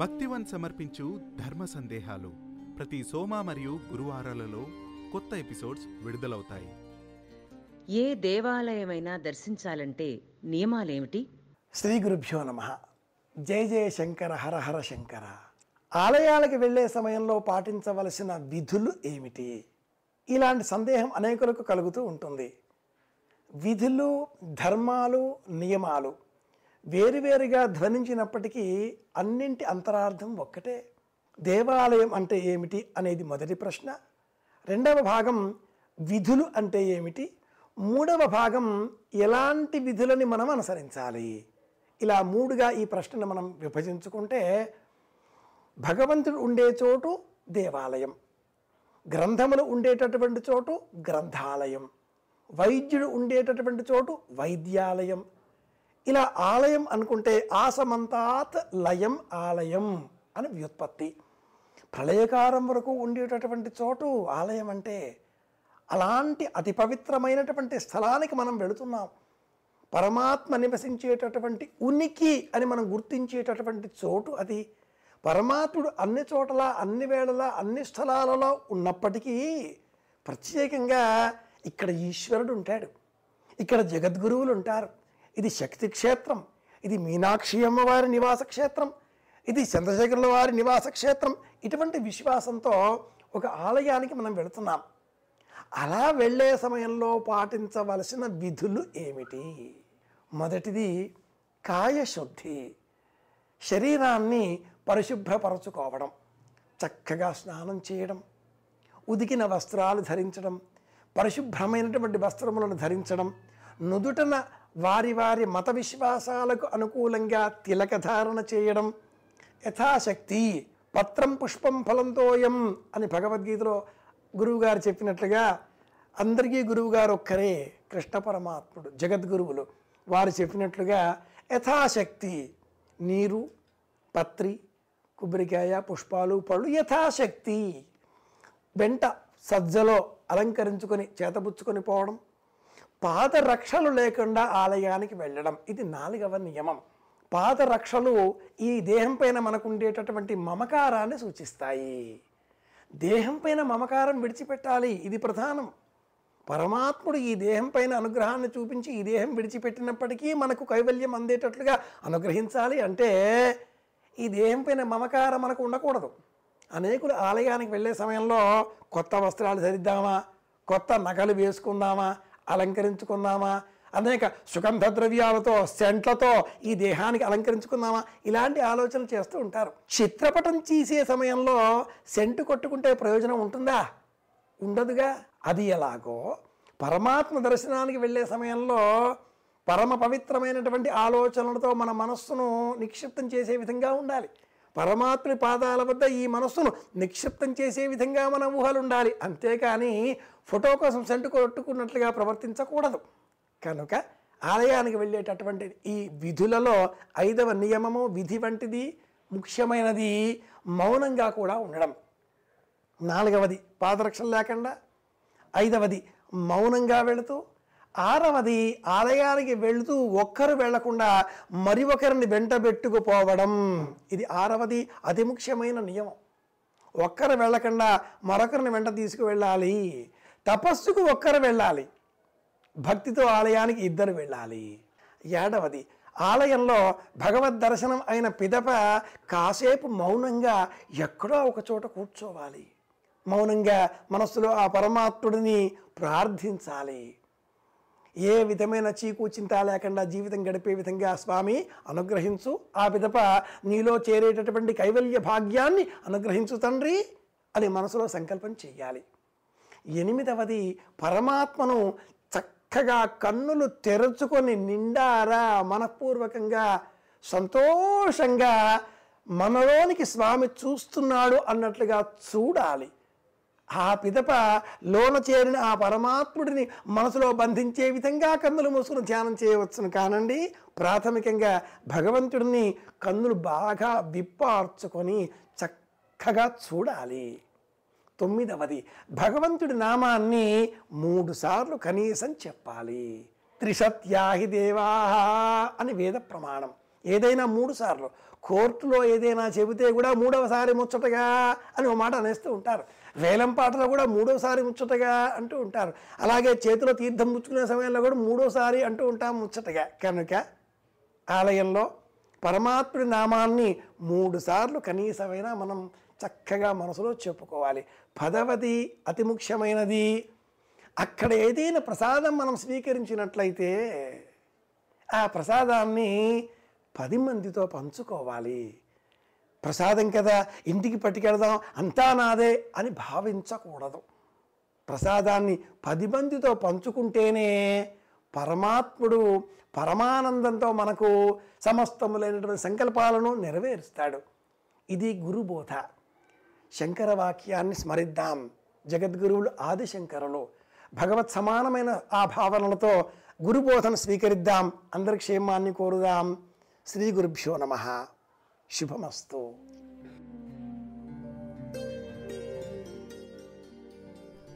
భక్తివన్ సమర్పించు ధర్మ సందేహాలు ప్రతి సోమ మరియు గురువారాలలో కొత్త ఎపిసోడ్స్ విడుదలవుతాయి. ఏ దేవాలయమైనా దర్శించాలంటే నియమాలేమిటి? శ్రీ గురుభ్యో నమ. జయ జయ శంకర హర హర శంకర. ఆలయాలకు వెళ్ళే సమయంలో పాటించవలసిన విధులు ఏమిటి? ఇలాంటి సందేహం అనేకులకు కలుగుతూ ఉంటుంది. విధులు ధర్మాలు నియమాలు. వేరువేరుగా ధ్వనించినప్పటికీ అన్నింటి అంతరార్థం ఒక్కటే. దేవాలయం అంటే ఏమిటి అనేది మొదటి ప్రశ్న. రెండవ భాగం విధులు అంటే ఏమిటి? మూడవ భాగం ఎలాంటి విధులని మనం అనుసరించాలి? ఇలా మూడుగా ఈ ప్రశ్నను మనం విభజించుకుంటే భగవంతుడు ఉండే చోటు దేవాలయం. గ్రంథములు ఉండేటటువంటి చోటు గ్రంథాలయం. వైద్యుడు ఉండేటటువంటి చోటు వైద్యాలయం. ఇలా ఆలయం అనుకుంటే ఆసమంతాత్ లయం ఆలయం అని వ్యుత్పత్తి. ప్రళయకారం వరకు ఉండేటటువంటి చోటు ఆలయం అంటే అలాంటి అతి పవిత్రమైనటువంటి స్థలానికి మనం వెళుతున్నాం. పరమాత్మ నివసించేటటువంటి ఉనికి అని మనం గుర్తించేటటువంటి చోటు అది. పరమాత్ముడు అన్ని చోట్ల అన్ని వేళలా అన్ని స్థలాలలో ఉన్నప్పటికీ ప్రత్యేకంగా ఇక్కడ ఈశ్వరుడు ఉంటాడు. ఇక్కడ జగద్గురువులు ఉంటారు. ఇది శక్తి క్షేత్రం. ఇది మీనాక్షి అమ్మవారి నివాస క్షేత్రం. ఇది చంద్రశేఖరుల వారి నివాస క్షేత్రం. ఇటువంటి విశ్వాసంతో ఒక ఆలయానికి మనం వెళుతున్నాం. అలా వెళ్ళే సమయంలో పాటించవలసిన విధులు ఏమిటి? మొదటిది కాయశుద్ధి. శరీరాన్ని పరిశుభ్రపరచుకోవడం. చక్కగా స్నానం చేయడం. ఉదికిన వస్త్రాలు ధరించడం. పరిశుభ్రమైనటువంటి వస్త్రములను ధరించడం. నుదుటన వారి వారి మత విశ్వాసాలకు అనుకూలంగా తిలక ధారణ చేయడం యథాశక్తి. పత్రం పుష్పం ఫలంతోయం అని భగవద్గీతలో గురువుగారు చెప్పినట్లుగా అందరికీ గురువుగారు ఒక్కరే కృష్ణ పరమాత్ముడు జగద్గురువులు. వారు చెప్పినట్లుగా యథాశక్తి నీరు పత్రి కొబ్బరికాయ పుష్పాలు పళ్ళు యథాశక్తి. వెంట సజ్జలో అలంకరించుకొని చేతబుచ్చుకొని పోవడం పాదరక్షలు లేకుండా ఆలయానికి వెళ్ళడం. ఇది నాలుగవ నియమం. పాదరక్షలు ఈ దేహం పైన మనకు ఉండేటటువంటి మమకారాన్ని సూచిస్తాయి. దేహం పైన మమకారం విడిచిపెట్టాలి. ఇది ప్రధానం. పరమాత్ముడు ఈ దేహం పైన అనుగ్రహాన్ని చూపించి ఈ దేహం విడిచిపెట్టినప్పటికీ మనకు కైవల్యం అందేటట్లుగా అనుగ్రహించాలి అంటే ఈ దేహం పైన మమకారం మనకు ఉండకూడదు. అనేకులు ఆలయానికి వెళ్ళే సమయంలో కొత్త వస్త్రాలు ధరిద్దామా? కొత్త నగలు వేసుకుందామా? అలంకరించుకుందామా అనేక సుగంధ ద్రవ్యాలతో సెంట్లతో ఈ దేహానికి అలంకరించుకుందామా ఇలాంటి ఆలోచనలు చేస్తూ ఉంటారు. చిత్రపటం తీసే సమయంలో సెంటు కొట్టుకుంటే ప్రయోజనం ఉంటుందా? ఉండదుగా. అది ఎలాగో పరమాత్మ దర్శనానికి వెళ్ళే సమయంలో పరమ పవిత్రమైనటువంటి ఆలోచనలతో మన మనస్సును నిక్షిప్తం చేసే విధంగా ఉండాలి. పరమాత్మ పాదాల వద్ద ఈ మనస్సును నిక్షిప్తం చేసే విధంగా మన ఊహలు ఉండాలి అంతేకాని ఫోటో కోసం సెంటు కొట్టుకున్నట్లుగా ప్రవర్తించకూడదు. కనుక ఆలయానికి వెళ్ళేటటువంటి ఈ విధులలో ఐదవ నియమము విధి వంటిది ముఖ్యమైనది మౌనంగా కూడా ఉండడం. నాలుగవది పాదరక్షలు లేకుండా. ఐదవది మౌనంగా వెళుతూ ఆరవది ఆలయానికి వెళుతూ ఒక్కరు వెళ్ళకుండా మరి ఒకరిని వెంటబెట్టుకుపోవడం ఇది ఆరవది అతి ముఖ్యమైన నియమం. ఒక్కరు వెళ్ళకుండా మరొకరిని వెంట తీసుకువెళ్ళాలి. తపస్సుకు ఒక్కరు వెళ్ళాలి. భక్తితో ఆలయానికి ఇద్దరు వెళ్ళాలి. ఏడవది ఆలయంలో భగవద్ దర్శనం అయిన పిదప కాసేపు మౌనంగా ఎక్కడో ఒక చోట కూర్చోవాలి. మౌనంగా మనస్సులో ఆ పరమాత్ముడిని ప్రార్థించాలి. ఏ విధమైన చీకు చింత లేకుండా జీవితం గడిపే విధంగా స్వామి అనుగ్రహించు. ఆ విధప నీలో చేరేటటువంటి కైవల్య భాగ్యాన్ని అనుగ్రహించు తండ్రి అని మనసులో సంకల్పం చేయాలి ఎనిమిదవది పరమాత్మను చక్కగా కన్నులు తెరుచుకొని నిండారా మనపూర్వకంగా సంతోషంగా మనలోనికి స్వామి చూస్తున్నాడు అన్నట్లుగా చూడాలి. ఆ పిదప లోన చేరిన ఆ పరమాత్ముడిని మనసులో బంధించే విధంగా కన్నులు మూసుకుని ధ్యానం చేయవచ్చును కానండి. ప్రాథమికంగా భగవంతుడిని కన్నులు బాగా విప్పార్చుకొని చక్కగా చూడాలి. తొమ్మిదవది భగవంతుడి నామాన్ని మూడుసార్లు కనీసం చెప్పాలి. త్రిసత్యాహి దేవా అని వేద ప్రమాణం. ఏదైనా మూడు సార్లు. కోర్టులో ఏదైనా చెబితే కూడా మూడవసారి ముచ్చటగా అని ఒక మాట అనేస్తూ ఉంటారు. వేలం పాటలో కూడా మూడోసారి ముచ్చటగా అంటూ ఉంటారు. అలాగే చేతిలో తీర్థం ముచ్చుకునే సమయంలో కూడా మూడోసారి అంటూ ఉంటాం ముచ్చటగా. కనుక ఆలయంలో పరమాత్ముడి నామాన్ని మూడు సార్లు కనీసమైనా మనం చక్కగా మనసులో చెప్పుకోవాలి. పదవది అతి ముఖ్యమైనది. అక్కడ ఏదైనా ప్రసాదం మనం స్వీకరించినట్లయితే ఆ ప్రసాదాన్ని పది మందితో పంచుకోవాలి. ప్రసాదం కదా ఇంటికి పట్టుకెడదాం అంతా నాదే అని భావించకూడదు. ప్రసాదాన్ని పది మందితో పంచుకుంటేనే పరమాత్ముడు పరమానందంతో మనకు సమస్తములైనటువంటి సంకల్పాలను నెరవేరుస్తాడు. ఇది గురుబోధ. శంకర వాక్యాన్ని స్మరిద్దాం. జగద్గురువులు ఆదిశంకరులు. భగవత్ సమానమైన ఆ భావనలతో గురుబోధను స్వీకరిద్దాం. అందరి క్షేమాన్ని కోరుదాం. శ్రీ గురుభ్యో నమ. శుభమస్తు.